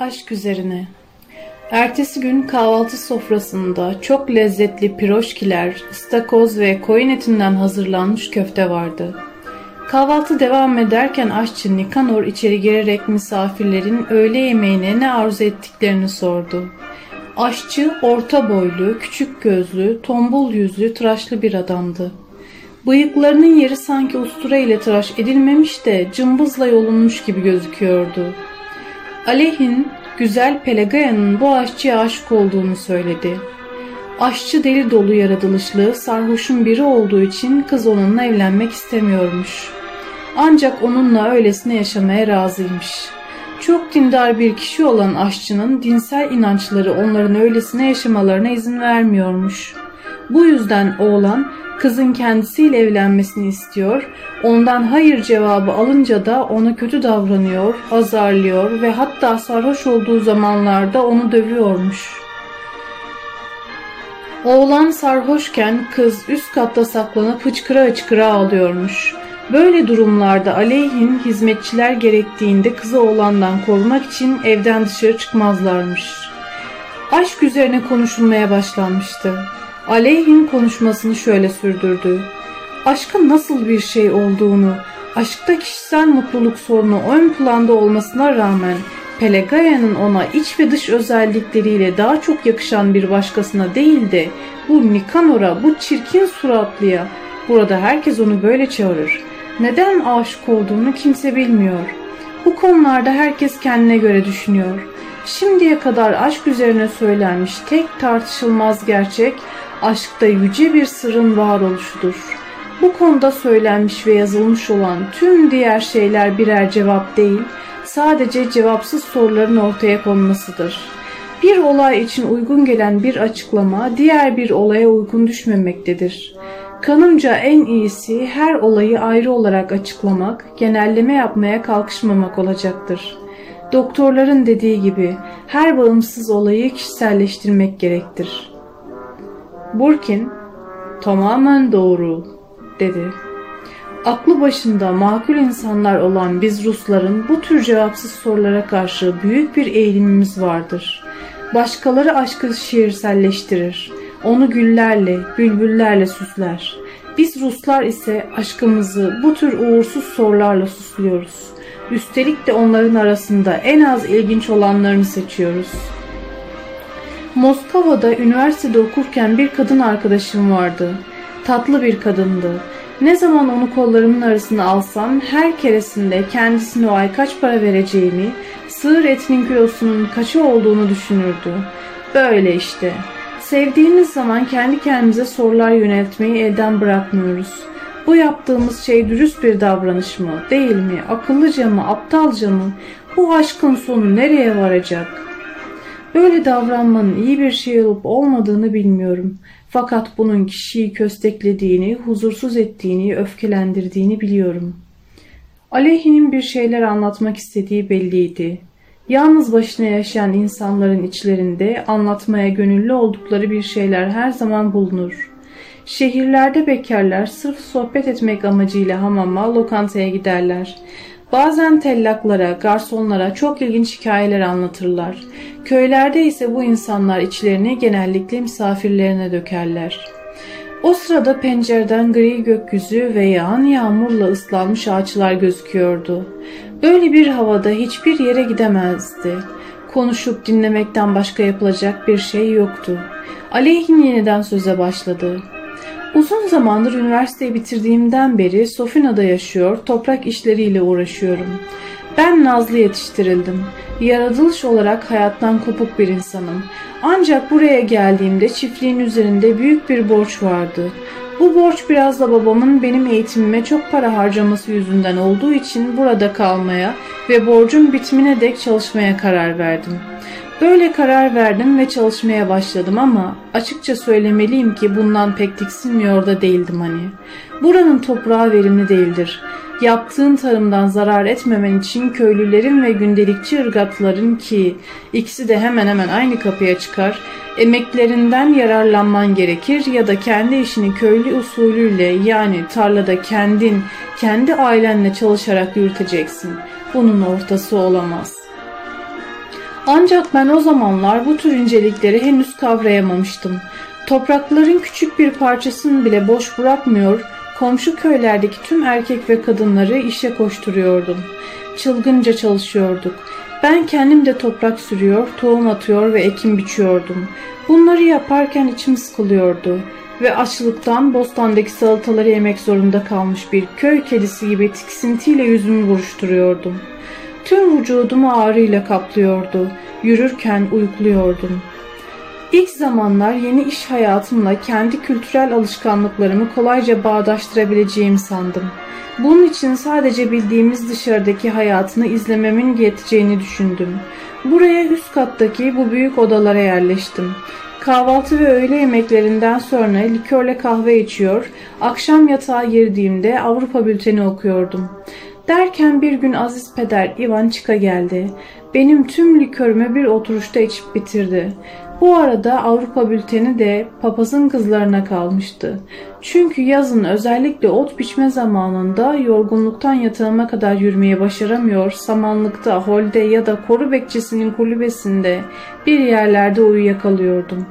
Aşk üzerine Ertesi gün kahvaltı sofrasında çok lezzetli piroşkiler, ıstakoz ve koyun etinden hazırlanmış köfte vardı. Kahvaltı devam ederken aşçı Nikanor içeri girerek misafirlerin öğle yemeğine ne arzu ettiklerini sordu. Aşçı orta boylu, küçük gözlü, tombul yüzlü, tıraşlı bir adamdı. Bıyıklarının yeri sanki ustura ile tıraş edilmemiş de cımbızla yolunmuş gibi gözüküyordu. Aleyhin güzel Pelagaya'nın bu aşçıya aşık olduğunu söyledi. Aşçı deli dolu yaratılışlı, sarhoşun biri olduğu için kız onunla evlenmek istemiyormuş. Ancak onunla öylesine yaşamaya razıymış. Çok dindar bir kişi olan aşçının dinsel inançları onların öylesine yaşamalarına izin vermiyormuş. Bu yüzden oğlan kızın kendisiyle evlenmesini istiyor, ondan hayır cevabı alınca da ona kötü davranıyor, azarlıyor ve hatta sarhoş olduğu zamanlarda onu dövüyormuş. Oğlan sarhoşken kız üst katta saklanıp hıçkıra hıçkıra ağlıyormuş. Böyle durumlarda aleyhin hizmetçiler gerektiğinde kızı oğlandan korumak için evden dışarı çıkmazlarmış. Aşk üzerine konuşulmaya başlanmıştı. Aleyhin konuşmasını şöyle sürdürdü. Aşkın nasıl bir şey olduğunu, aşkta kişisel mutluluk sorunu ön planda olmasına rağmen Pelegaya'nın ona iç ve dış özellikleriyle daha çok yakışan bir başkasına değil de bu Nikanor'a, bu çirkin suratlıya, burada herkes onu böyle çağırır. Neden aşık olduğunu kimse bilmiyor. Bu konularda herkes kendine göre düşünüyor. Şimdiye kadar aşk üzerine söylenmiş tek tartışılmaz gerçek aşkta yüce bir sırrın varoluşudur. Bu konuda söylenmiş ve yazılmış olan tüm diğer şeyler birer cevap değil, sadece cevapsız soruların ortaya konmasıdır. Bir olay için uygun gelen bir açıklama diğer bir olaya uygun düşmemektedir. Kanımca en iyisi her olayı ayrı olarak açıklamak, genelleme yapmaya kalkışmamak olacaktır. Doktorların dediği gibi her bağımsız olayı kişiselleştirmek gerektir.'' Burkin, tamamen doğru, dedi. Aklı başında makul insanlar olan biz Rusların bu tür cevapsız sorulara karşı büyük bir eğilimimiz vardır. Başkaları aşkı şiirselleştirir. Onu güllerle, bülbüllerle süsler. Biz Ruslar ise aşkımızı bu tür uğursuz sorularla süslüyoruz. Üstelik de onların arasında en az ilginç olanlarını seçiyoruz.'' Moskova'da üniversitede okurken bir kadın arkadaşım vardı. Tatlı bir kadındı. Ne zaman onu kollarımın arasına alsam her keresinde kendisine o ay kaç para vereceğini, sığır etinin kilosunun kaçı olduğunu düşünürdü. Böyle işte. Sevdiğimiz zaman kendi kendimize sorular yöneltmeyi elden bırakmıyoruz. Bu yaptığımız şey dürüst bir davranış mı, değil mi, akıllıca mı, aptalca mı? Bu aşkın sonu nereye varacak?'' Böyle davranmanın iyi bir şey olup olmadığını bilmiyorum. Fakat bunun kişiyi kösteklediğini, huzursuz ettiğini, öfkelendirdiğini biliyorum. Aleyhinin bir şeyler anlatmak istediği belliydi. Yalnız başına yaşayan insanların içlerinde anlatmaya gönüllü oldukları bir şeyler her zaman bulunur. Şehirlerde bekarlar sırf sohbet etmek amacıyla hamama, lokantaya giderler. Bazen tellaklara, garsonlara çok ilginç hikayeler anlatırlar. Köylerde ise bu insanlar içlerini genellikle misafirlerine dökerler. O sırada pencereden gri gökyüzü ve yağan yağmurla ıslanmış ağaçlar gözüküyordu. Böyle bir havada hiçbir yere gidemezdi. Konuşup dinlemekten başka yapılacak bir şey yoktu. Aleyhin yeniden söze başladı. Uzun zamandır üniversiteyi bitirdiğimden beri Sofina'da yaşıyor, toprak işleriyle uğraşıyorum. Ben Nazlı yetiştirildim. Yaratılış olarak hayattan kopuk bir insanım. Ancak buraya geldiğimde çiftliğin üzerinde büyük bir borç vardı. Bu borç biraz da babamın benim eğitimime çok para harcaması yüzünden olduğu için burada kalmaya ve borcun bitimine dek çalışmaya karar verdim. Böyle karar verdim ve çalışmaya başladım ama açıkça söylemeliyim ki bundan pek tiksinmiyor da değildim hani. Buranın toprağı verimli değildir. Yaptığın tarımdan zarar etmemen için köylülerin ve gündelikçi ırgatların ki ikisi de hemen hemen aynı kapıya çıkar, emeklerinden yararlanman gerekir ya da kendi işini köylü usulüyle yani tarlada kendin, kendi ailenle çalışarak yürüteceksin. Bunun ortası olamaz. Ancak ben o zamanlar bu tür incelikleri henüz kavrayamamıştım. Toprakların küçük bir parçasını bile boş bırakmıyor, komşu köylerdeki tüm erkek ve kadınları işe koşturuyordum. Çılgınca çalışıyorduk. Ben kendim de toprak sürüyor, tohum atıyor ve ekim biçiyordum. Bunları yaparken içim sıkılıyordu ve açlıktan bostandaki salataları yemek zorunda kalmış bir köy kedisi gibi tiksintiyle yüzümü buruşturuyordum. Tüm vücudumu ağrıyla kaplıyordu. Yürürken uyukluyordum. İlk zamanlar yeni iş hayatımla kendi kültürel alışkanlıklarımı kolayca bağdaştırabileceğimi sandım. Bunun için sadece bildiğimiz dışarıdaki hayatını izlememin yeteceğini düşündüm. Buraya üst kattaki bu büyük odalara yerleştim. Kahvaltı ve öğle yemeklerinden sonra likörle kahve içiyor, akşam yatağa girdiğimde Avrupa bülteni okuyordum. Derken bir gün Aziz Peder Ivan Çıka geldi. Benim tüm likörümü bir oturuşta içip bitirdi. Bu arada Avrupa bülteni de papazın kızlarına kalmıştı. Çünkü yazın özellikle ot biçme zamanında yorgunluktan yatağıma kadar yürümeye başaramıyor, samanlıkta, holde ya da koru bekçisinin kulübesinde bir yerlerde uyuyakalıyordum.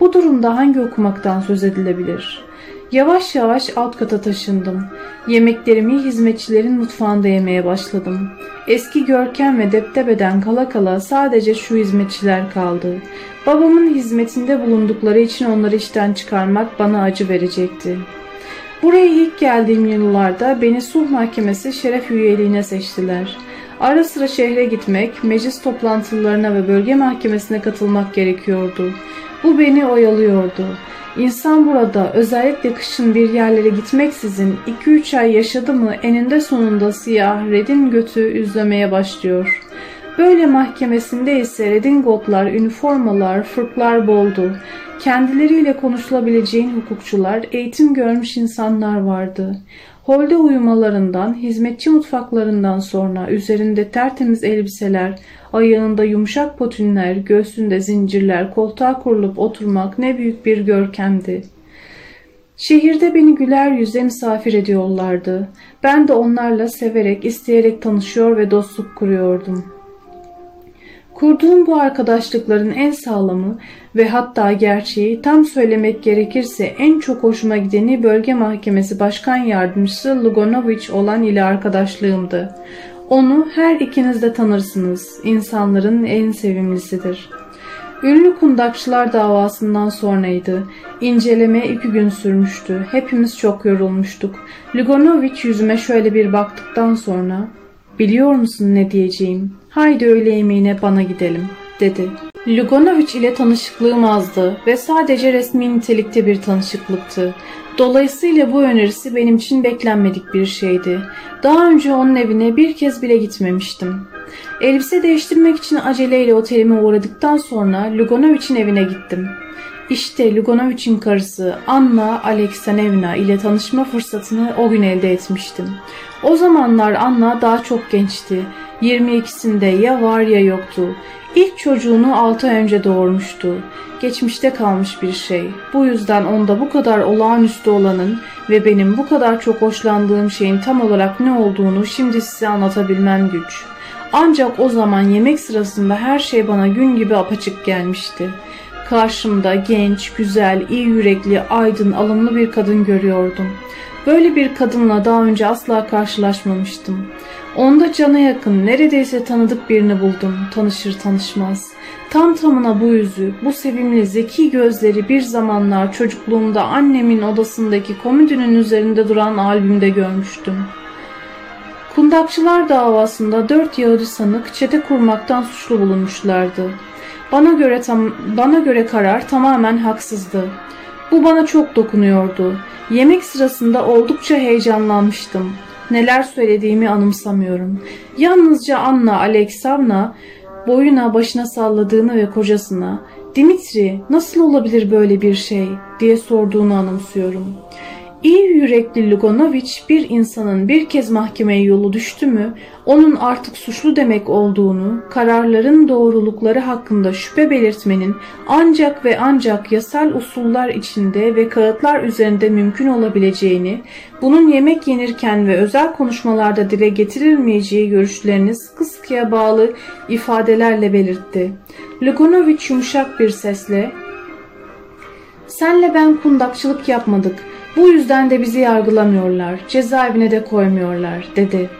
Bu durumda hangi okumaktan söz edilebilir? Yavaş yavaş alt kata taşındım. Yemeklerimi hizmetçilerin mutfağında yemeye başladım. Eski görkem ve deptebeden kala kala sadece şu hizmetçiler kaldı. Babamın hizmetinde bulundukları için onları işten çıkarmak bana acı verecekti. Buraya ilk geldiğim yıllarda beni sulh mahkemesi şeref üyeliğine seçtiler. Ara sıra şehre gitmek, meclis toplantılarına ve bölge mahkemesine katılmak gerekiyordu. Bu beni oyalıyordu. İnsan burada özellikle kışın bir yerlere gitmeksizin 2-3 ay yaşadı mı eninde sonunda siyah redin götü üzlemeye başlıyor. Böyle mahkemesinde ise redingotlar, üniformalar, fırklar boldu. Kendileriyle konuşulabileceğin hukukçular, eğitim görmüş insanlar vardı. Holde uyumalarından, hizmetçi mutfaklarından sonra üzerinde tertemiz elbiseler, ayağında yumuşak potinler, göğsünde zincirler, koltuğa kurulup oturmak ne büyük bir görkemdi. Şehirde beni güler yüze misafir ediyorlardı. Ben de onlarla severek, isteyerek tanışıyor ve dostluk kuruyordum. Kurduğum bu arkadaşlıkların en sağlamı ve hatta gerçeği tam söylemek gerekirse en çok hoşuma gideni bölge mahkemesi başkan yardımcısı Lugonovic olan ile arkadaşlığımdı. Onu her ikiniz de tanırsınız. İnsanların en sevimlisidir. Ünlü kundakçılar davasından sonraydı. İnceleme iki gün sürmüştü. Hepimiz çok yorulmuştuk. Lugonovic yüzüme şöyle bir baktıktan sonra ''Biliyor musun ne diyeceğim? Haydi öğle yemeğine bana gidelim.'' dedi. Lugonovic ile tanışıklığım azdı ve sadece resmi nitelikte bir tanışıklıktı. Dolayısıyla bu önerisi benim için beklenmedik bir şeydi. Daha önce onun evine bir kez bile gitmemiştim. Elbise değiştirmek için aceleyle otelime uğradıktan sonra Lugonovic'in evine gittim. İşte Lugonovic'in karısı Anna Aleksanevna ile tanışma fırsatını o gün elde etmiştim. O zamanlar Anna daha çok gençti. 22'sinde ya var ya yoktu. İlk çocuğunu 6 ay önce doğurmuştu. Geçmişte kalmış bir şey. Bu yüzden onda bu kadar olağanüstü olanın ve benim bu kadar çok hoşlandığım şeyin tam olarak ne olduğunu şimdi size anlatabilmem güç. Ancak o zaman yemek sırasında her şey bana gün gibi apaçık gelmişti. Karşımda genç, güzel, iyi yürekli, aydın, alımlı bir kadın görüyordum. Böyle bir kadınla daha önce asla karşılaşmamıştım. Onda cana yakın, neredeyse tanıdık birini buldum, tanışır tanışmaz. Tam tamına bu yüzü, bu sevimli, zeki gözleri bir zamanlar çocukluğumda annemin odasındaki komodinin üzerinde duran albümde görmüştüm. Kundakçılar davasında dört Yahudi sanık çete kurmaktan suçlu bulunmuşlardı. Bana göre tam, bana göre karar tamamen haksızdı. Bu bana çok dokunuyordu. Yemek sırasında oldukça heyecanlanmıştım. Neler söylediğimi anımsamıyorum. Yalnızca Anna Aleksavna boyuna başına salladığını ve kocasına Dimitri nasıl olabilir böyle bir şey diye sorduğunu anımsıyorum. İyi yürekli Lugonovic bir insanın bir kez mahkemeye yolu düştü mü onun artık suçlu demek olduğunu, kararların doğrulukları hakkında şüphe belirtmenin ancak ve ancak yasal usullar içinde ve kağıtlar üzerinde mümkün olabileceğini, bunun yemek yenirken ve özel konuşmalarda dile getirilmeyeceği görüşlerini sıkı sıkıya bağlı ifadelerle belirtti. Lugonovic yumuşak bir sesle ''Senle ben kundakçılık yapmadık. Bu yüzden de bizi yargılamıyorlar, cezaevine de koymuyorlar dedi.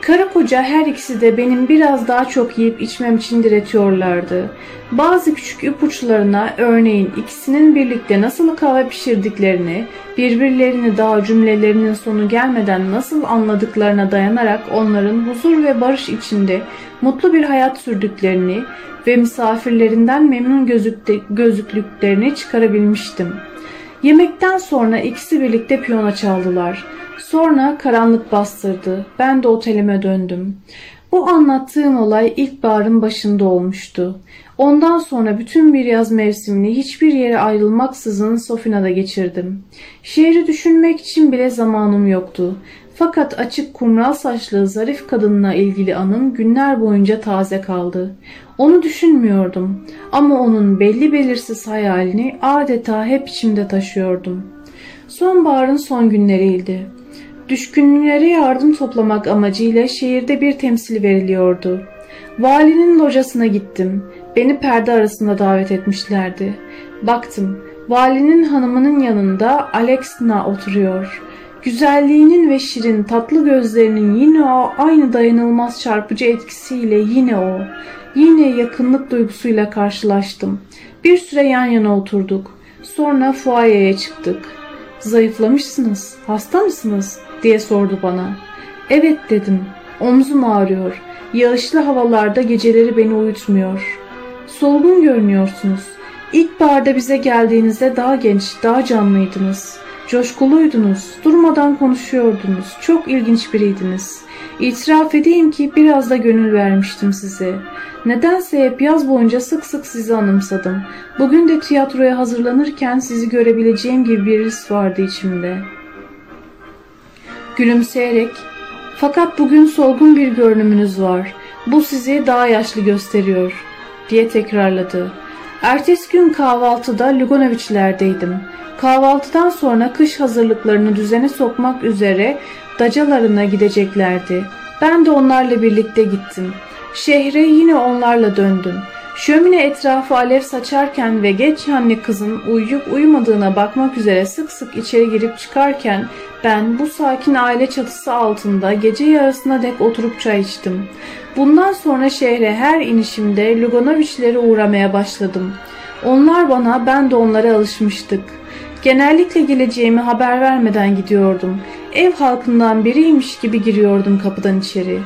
Karı koca her ikisi de benim biraz daha çok yiyip içmem için diretiyorlardı. Bazı küçük ipuçlarına örneğin ikisinin birlikte nasıl kahve pişirdiklerini, birbirlerini daha cümlelerinin sonu gelmeden nasıl anladıklarına dayanarak onların huzur ve barış içinde mutlu bir hayat sürdüklerini ve misafirlerinden memnun gözüklüklerini çıkarabilmiştim.'' Yemekten sonra ikisi birlikte piyano çaldılar. Sonra karanlık bastırdı. Ben de otelime döndüm. Bu anlattığım olay ilkbaharın başında olmuştu. Ondan sonra bütün bir yaz mevsimini hiçbir yere ayrılmaksızın Sofina'da geçirdim. Şehri düşünmek için bile zamanım yoktu. Fakat açık kumral saçlı zarif kadınla ilgili anım günler boyunca taze kaldı. Onu düşünmüyordum ama onun belli belirsiz hayalini adeta hep içimde taşıyordum. Sonbaharın son günleriydi. Düşkünlere yardım toplamak amacıyla şehirde bir temsil veriliyordu. Valinin locasına gittim. Beni perde arasında davet etmişlerdi. Baktım. Valinin hanımının yanında Alexna oturuyor. Güzelliğinin ve şirin tatlı gözlerinin yine o aynı dayanılmaz çarpıcı etkisiyle yine o. Yine yakınlık duygusuyla karşılaştım. Bir süre yan yana oturduk. Sonra fuayeye çıktık. Zayıflamışsınız, hasta mısınız diye sordu bana. Evet dedim. Omzum ağrıyor. Yağışlı havalarda geceleri beni uyutmuyor. Solgun görünüyorsunuz. İlk barda bize geldiğinizde daha genç, daha canlıydınız. Coşkuluydunuz, durmadan konuşuyordunuz, çok ilginç biriydiniz. İtiraf edeyim ki biraz da gönül vermiştim size. Nedense hep yaz boyunca sık sık sizi anımsadım. Bugün de tiyatroya hazırlanırken sizi görebileceğim gibi bir his vardı içimde. Gülümseyerek, fakat bugün solgun bir görünümünüz var. Bu sizi daha yaşlı gösteriyor, diye tekrarladı. Ertesi gün kahvaltıda Lugonoviçlerdeydim. Kahvaltıdan sonra kış hazırlıklarını düzene sokmak üzere dacalarına gideceklerdi. Ben de onlarla birlikte gittim. Şehre yine onlarla döndüm. Şömine etrafı alev saçarken ve geç anne kızın uyuyup uyumadığına bakmak üzere sık sık içeri girip çıkarken ben bu sakin aile çatısı altında gece yarısına dek oturup çay içtim. Bundan sonra şehre her inişimde Lugonoviçlere uğramaya başladım. Onlar bana ben de onlara alışmıştık. Genellikle geleceğimi haber vermeden gidiyordum. Ev halkından biriymiş gibi giriyordum kapıdan içeri.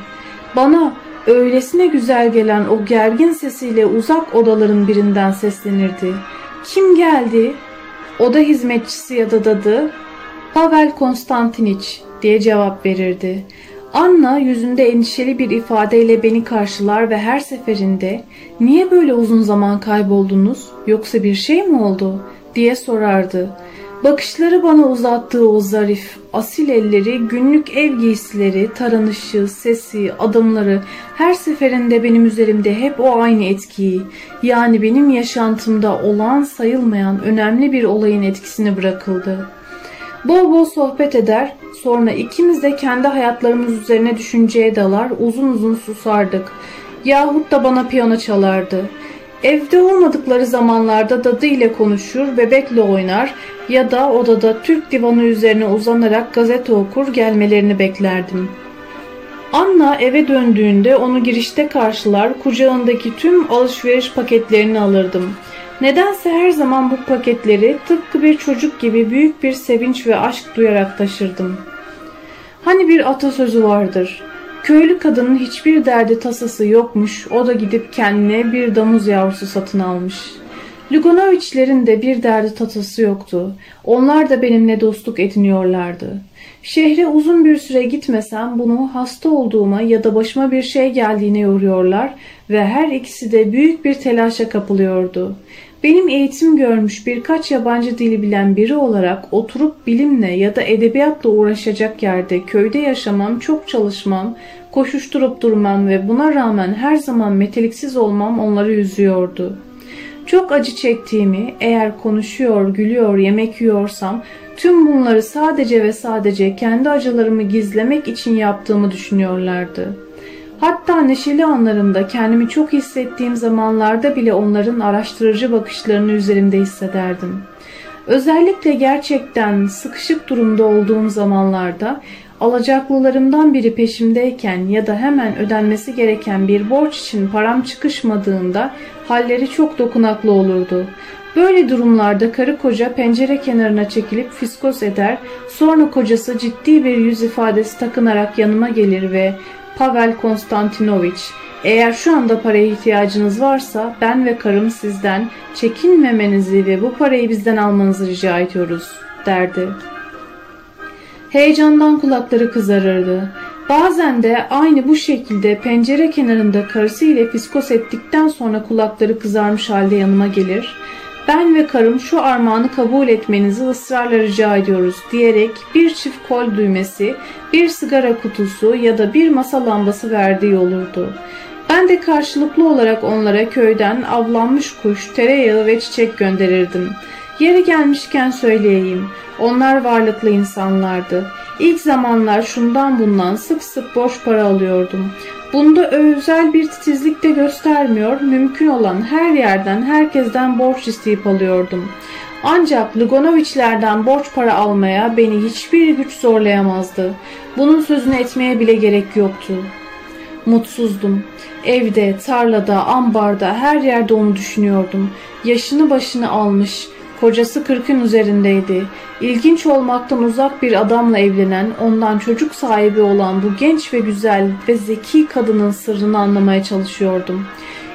Bana öylesine güzel gelen o gergin sesiyle uzak odaların birinden seslenirdi. Kim geldi? Oda hizmetçisi ya da dadı Pavel Konstantiniç diye cevap verirdi. Anna yüzünde endişeli bir ifadeyle beni karşılar ve her seferinde ''Niye böyle uzun zaman kayboldunuz? Yoksa bir şey mi oldu?'' diye sorardı. Bakışları bana uzattığı o zarif, asil elleri, günlük ev giysileri, taranışı, sesi, adımları her seferinde benim üzerimde hep o aynı etkiyi, yani benim yaşantımda olan sayılmayan önemli bir olayın etkisini bırakıldı. Bol bol sohbet eder, sonra ikimiz de kendi hayatlarımız üzerine düşünceye dalar, uzun uzun susardık. Yahut da bana piyano çalardı. Evde olmadıkları zamanlarda dadı ile konuşur, bebekle oynar ya da odada Türk divanı üzerine uzanarak gazete okur gelmelerini beklerdim. Anna eve döndüğünde onu girişte karşılar, kucağındaki tüm alışveriş paketlerini alırdım. Nedense her zaman bu paketleri tıpkı bir çocuk gibi büyük bir sevinç ve aşk duyarak taşırdım. Hani bir atasözü vardır. Köylü kadının hiçbir derdi tasası yokmuş, o da gidip kendine bir damız yavrusu satın almış. Lugonoviçlerin de bir derdi tasası yoktu. Onlar da benimle dostluk ediniyorlardı. Şehre uzun bir süre gitmesem bunu hasta olduğuma ya da başıma bir şey geldiğine yoruyorlar ve her ikisi de büyük bir telaşa kapılıyordu. Benim eğitim görmüş birkaç yabancı dili bilen biri olarak oturup bilimle ya da edebiyatla uğraşacak yerde köyde yaşamam, çok çalışmam, koşuşturup durmam ve buna rağmen her zaman meteliksiz olmam onları üzüyordu. Çok acı çektiğimi, eğer konuşuyor, gülüyor, yemek yiyorsam tüm bunları sadece ve sadece kendi acılarımı gizlemek için yaptığımı düşünüyorlardı.'' Hatta neşeli anlarımda kendimi çok hissettiğim zamanlarda bile onların araştırıcı bakışlarını üzerimde hissederdim. Özellikle gerçekten sıkışık durumda olduğum zamanlarda alacaklılarımdan biri peşimdeyken ya da hemen ödenmesi gereken bir borç için param çıkışmadığında halleri çok dokunaklı olurdu. Böyle durumlarda karı koca pencere kenarına çekilip fiskos eder, sonra kocası ciddi bir yüz ifadesi takınarak yanıma gelir ve Pavel Konstantinoviç, eğer şu anda paraya ihtiyacınız varsa ben ve karım sizden çekinmemenizi ve bu parayı bizden almanızı rica ediyoruz derdi. Heyecandan kulakları kızarırdı. Bazen de aynı bu şekilde pencere kenarında karısı ile fiskos ettikten sonra kulakları kızarmış halde yanıma gelir ben ve karım şu armağanı kabul etmenizi ısrarla rica ediyoruz diyerek bir çift kol düğmesi, bir sigara kutusu ya da bir masa lambası verdiği olurdu. Ben de karşılıklı olarak onlara köyden avlanmış kuş, tereyağı ve çiçek gönderirdim. Yeri gelmişken söyleyeyim. Onlar varlıklı insanlardı. İlk zamanlar şundan bundan sık sık borç para alıyordum. Bunda özel bir titizlik de göstermiyor, mümkün olan her yerden, herkesten borç isteyip alıyordum. Ancak Lugonoviçlerden borç para almaya beni hiçbir güç zorlayamazdı. Bunun sözünü etmeye bile gerek yoktu. Mutsuzdum. Evde, tarlada, ambarda, her yerde onu düşünüyordum. Yaşını başını almış, Kocası kırkın üzerindeydi. İlginç olmaktan uzak bir adamla evlenen, ondan çocuk sahibi olan bu genç ve güzel ve zeki kadının sırrını anlamaya çalışıyordum.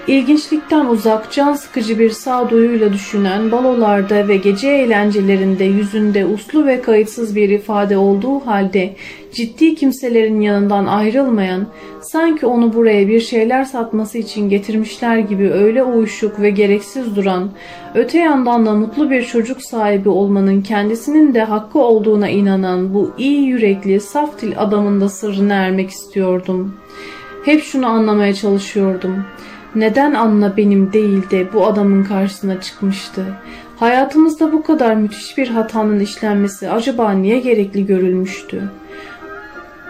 İlginçlikten uzak, can sıkıcı bir sağduyuyla düşünen, balolarda ve gece eğlencelerinde yüzünde uslu ve kayıtsız bir ifade olduğu halde ciddi kimselerin yanından ayrılmayan, sanki onu buraya bir şeyler satması için getirmişler gibi öyle uyuşuk ve gereksiz duran, öte yandan da mutlu bir çocuk sahibi olmanın kendisinin de hakkı olduğuna inanan bu iyi yürekli, saf dil adamın da sırrını ermek istiyordum. Hep şunu anlamaya çalışıyordum. Neden Anna benim değil de bu adamın karşısına çıkmıştı? Hayatımızda bu kadar müthiş bir hatanın işlenmesi acaba niye gerekli görülmüştü?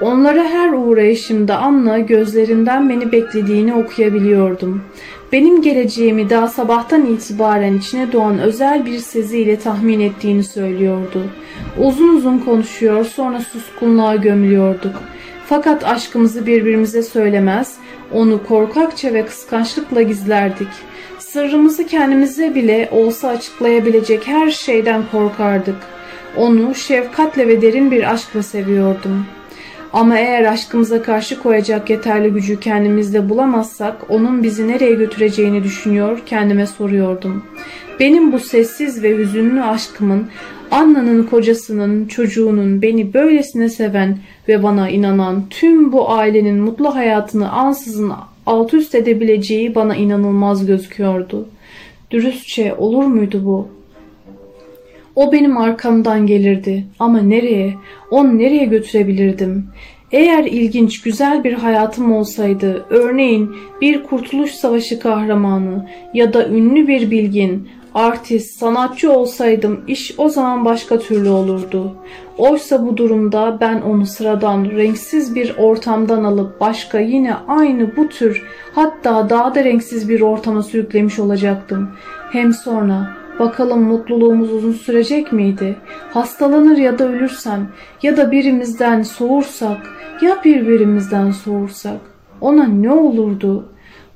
Onlara her uğrayışımda Anna gözlerinden beni beklediğini okuyabiliyordum. Benim geleceğimi daha sabahtan itibaren içine doğan özel bir seziyle tahmin ettiğini söylüyordu. Uzun uzun konuşuyor sonra suskunluğa gömülüyorduk. Fakat aşkımızı birbirimize söylemez, onu korkakça ve kıskançlıkla gizlerdik. Sırrımızı kendimize bile olsa açıklayabilecek her şeyden korkardık. Onu şefkatle ve derin bir aşkla seviyordum. Ama eğer aşkımıza karşı koyacak yeterli gücü kendimizde bulamazsak onun bizi nereye götüreceğini düşünüyor, kendime soruyordum. Benim bu sessiz ve hüzünlü aşkımın Anna'nın kocasının, çocuğunun beni böylesine seven ve bana inanan tüm bu ailenin mutlu hayatını ansızın alt üst edebileceği bana inanılmaz gözüküyordu. Dürüstçe olur muydu bu? O benim arkamdan gelirdi ama nereye, onu nereye götürebilirdim? Eğer ilginç, güzel bir hayatım olsaydı, örneğin bir kurtuluş savaşı kahramanı ya da ünlü bir bilgin, artist, sanatçı olsaydım iş o zaman başka türlü olurdu. Oysa bu durumda ben onu sıradan, renksiz bir ortamdan alıp başka yine aynı bu tür hatta daha da renksiz bir ortama sürüklemiş olacaktım. Hem sonra bakalım mutluluğumuz uzun sürecek miydi? Hastalanır ya da ölürsem ya da birimizden soğursak ya birbirimizden soğursak ona ne olurdu?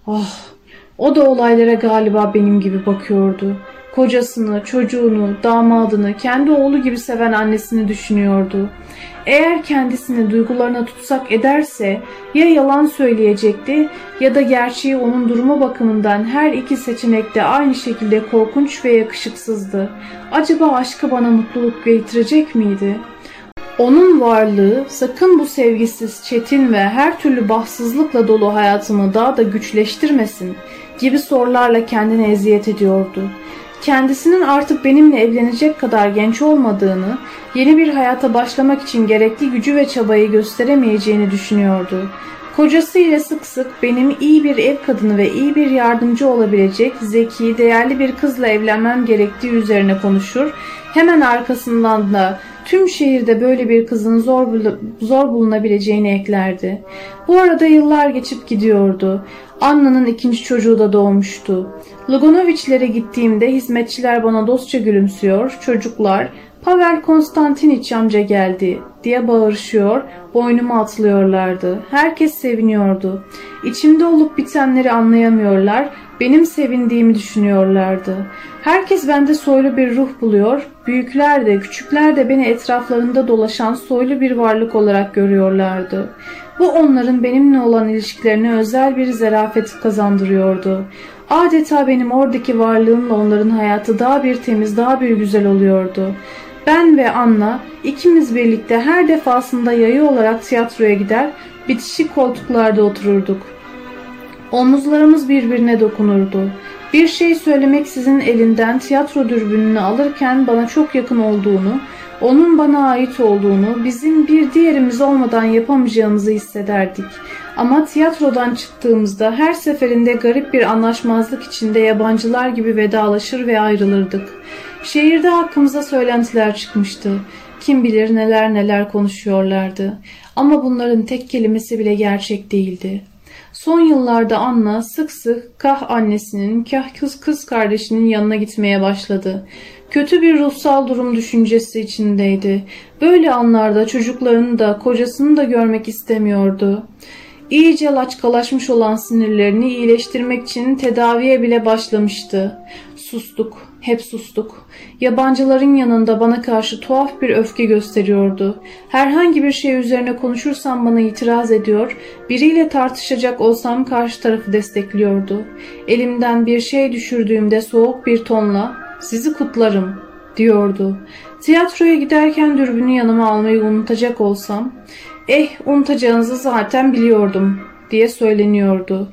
Ah o da olaylara galiba benim gibi bakıyordu. Kocasını, çocuğunu, damadını, kendi oğlu gibi seven annesini düşünüyordu. Eğer kendisini duygularına tutsak ederse ya yalan söyleyecekti ya da gerçeği onun durumu bakımından her iki seçenekte aynı şekilde korkunç ve yakışıksızdı. Acaba aşkı bana mutluluk getirecek miydi?'' Onun varlığı sakın bu sevgisiz, çetin ve her türlü bahtsızlıkla dolu hayatımı daha da güçleştirmesin gibi sorularla kendine eziyet ediyordu. Kendisinin artık benimle evlenecek kadar genç olmadığını, yeni bir hayata başlamak için gerekli gücü ve çabayı gösteremeyeceğini düşünüyordu. Kocası ile sık sık benim iyi bir ev kadını ve iyi bir yardımcı olabilecek zeki, değerli bir kızla evlenmem gerektiği üzerine konuşur. Hemen arkasından da tüm şehirde böyle bir kızın zor, zor bulunabileceğini eklerdi. Bu arada yıllar geçip gidiyordu. Anna'nın ikinci çocuğu da doğmuştu. Lugonoviçlere gittiğimde hizmetçiler bana dostça gülümsüyor, çocuklar Pavel Konstantiniç amca geldi diye bağırışıyor, boynuma atlıyorlardı. Herkes seviniyordu. İçimde olup bitenleri anlayamıyorlar, benim sevindiğimi düşünüyorlardı. Herkes bende soylu bir ruh buluyor, büyükler de küçükler de beni etraflarında dolaşan soylu bir varlık olarak görüyorlardı. Bu onların benimle olan ilişkilerine özel bir zerafet kazandırıyordu. Adeta benim oradaki varlığımla onların hayatı daha bir temiz, daha bir güzel oluyordu. Ben ve Anna ikimiz birlikte her defasında yayı olarak tiyatroya gider, bitişik koltuklarda otururduk. Omuzlarımız birbirine dokunurdu. Bir şey söylemek sizin elinden tiyatro dürbününü alırken bana çok yakın olduğunu, onun bana ait olduğunu, bizim bir diğerimiz olmadan yapamayacağımızı hissederdik. Ama tiyatrodan çıktığımızda her seferinde garip bir anlaşmazlık içinde yabancılar gibi vedalaşır ve ayrılırdık. Şehirde hakkımıza söylentiler çıkmıştı. Kim bilir neler neler konuşuyorlardı. Ama bunların tek kelimesi bile gerçek değildi. Son yıllarda Anna sık sık kah annesinin kah kız kız kardeşinin yanına gitmeye başladı. Kötü bir ruhsal durum düşüncesi içindeydi. Böyle anlarda çocuklarını da kocasını da görmek istemiyordu. İyice laçkalaşmış olan sinirlerini iyileştirmek için tedaviye bile başlamıştı. Sustuk, hep sustuk. Yabancıların yanında bana karşı tuhaf bir öfke gösteriyordu. Herhangi bir şey üzerine konuşursam bana itiraz ediyor, biriyle tartışacak olsam karşı tarafı destekliyordu. Elimden bir şey düşürdüğümde soğuk bir tonla sizi kutlarım diyordu. Tiyatroya giderken dürbünü yanıma almayı unutacak olsam eh unutacağınızı zaten biliyordum diye söyleniyordu.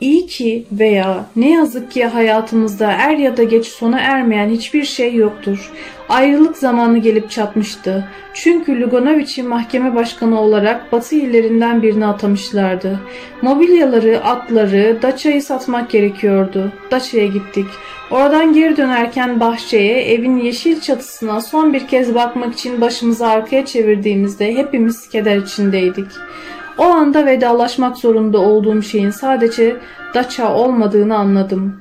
İyi ki veya ne yazık ki hayatımızda er ya da geç sona ermeyen hiçbir şey yoktur. Ayrılık zamanı gelip çatmıştı. Çünkü Lugonoviç'i mahkeme başkanı olarak batı illerinden birine atamışlardı. Mobilyaları, atları, Daça'yı satmak gerekiyordu. Daça'ya gittik. Oradan geri dönerken bahçeye, evin yeşil çatısına son bir kez bakmak için başımızı arkaya çevirdiğimizde hepimiz keder içindeydik. O anda vedalaşmak zorunda olduğum şeyin sadece Daça olmadığını anladım.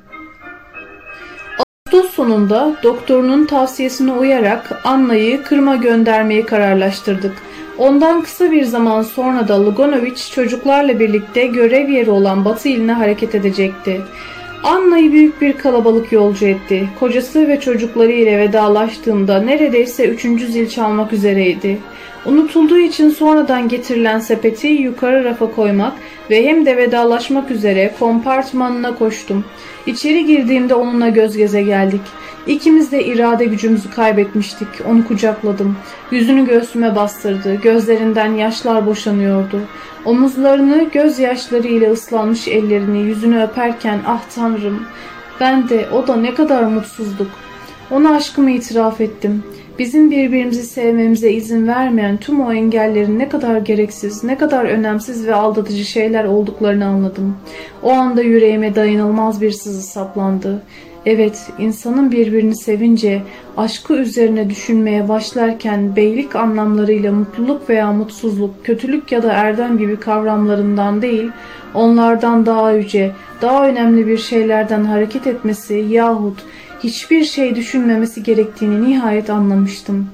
Ağustos sonunda doktorunun tavsiyesine uyarak Anna'yı Kırım'a göndermeyi kararlaştırdık. Ondan kısa bir zaman sonra da Lugonoviç çocuklarla birlikte görev yeri olan Batı iline hareket edecekti. Anna'yı büyük bir kalabalık yolcu etti. Kocası ve çocukları ile vedalaştığında neredeyse üçüncü zil çalmak üzereydi. Unutulduğu için sonradan getirilen sepeti yukarı rafa koymak ve hem de vedalaşmak üzere kompartmanına koştum. İçeri girdiğimde onunla göz göze geldik. İkimiz de irade gücümüzü kaybetmiştik. Onu kucakladım. Yüzünü göğsüme bastırdı. Gözlerinden yaşlar boşanıyordu. Omuzlarını gözyaşlarıyla ıslanmış ellerini yüzünü öperken ah tanrım ben de o da ne kadar mutsuzduk. Ona aşkımı itiraf ettim. Bizim birbirimizi sevmemize izin vermeyen tüm o engellerin ne kadar gereksiz, ne kadar önemsiz ve aldatıcı şeyler olduklarını anladım. O anda yüreğime dayanılmaz bir sızı saplandı. Evet, insanın birbirini sevince, aşkı üzerine düşünmeye başlarken beylik anlamlarıyla mutluluk veya mutsuzluk, kötülük ya da erdem gibi kavramlarından değil, onlardan daha yüce, daha önemli bir şeylerden hareket etmesi yahut hiçbir şey düşünmemesi gerektiğini nihayet anlamıştım.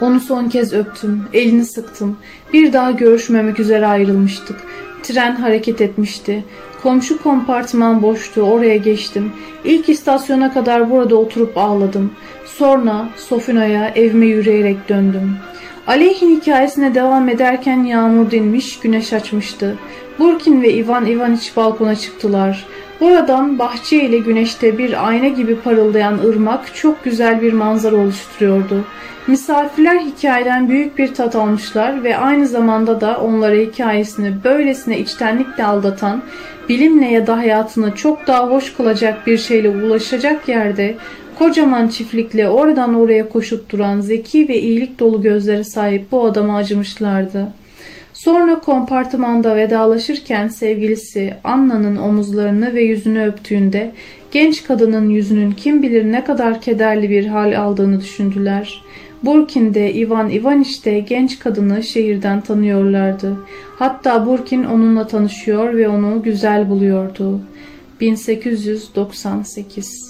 Onu son kez öptüm, elini sıktım. Bir daha görüşmemek üzere ayrılmıştık. Tren hareket etmişti. Komşu kompartman boştu, oraya geçtim. İlk istasyona kadar burada oturup ağladım. Sonra Sofina'ya evime yürüyerek döndüm. Aleyhin hikayesine devam ederken yağmur dinmiş, güneş açmıştı. Burkin ve Ivan Ivaniç balkona çıktılar. Buradan bahçe ile güneşte bir ayna gibi parıldayan ırmak çok güzel bir manzara oluşturuyordu. Misafirler hikayeden büyük bir tat almışlar ve aynı zamanda da onlara hikayesini böylesine içtenlikle aldatan, bilimle ya da hayatını çok daha hoş kılacak bir şeyle ulaşacak yerde kocaman çiftlikle oradan oraya koşup duran zeki ve iyilik dolu gözlere sahip bu adama acımışlardı. Sonra kompartımanda vedalaşırken sevgilisi Anna'nın omuzlarını ve yüzünü öptüğünde genç kadının yüzünün kim bilir ne kadar kederli bir hal aldığını düşündüler. Burkin de Ivan Ivaniç de genç kadını şehirden tanıyorlardı. Hatta Burkin onunla tanışıyor ve onu güzel buluyordu. 1898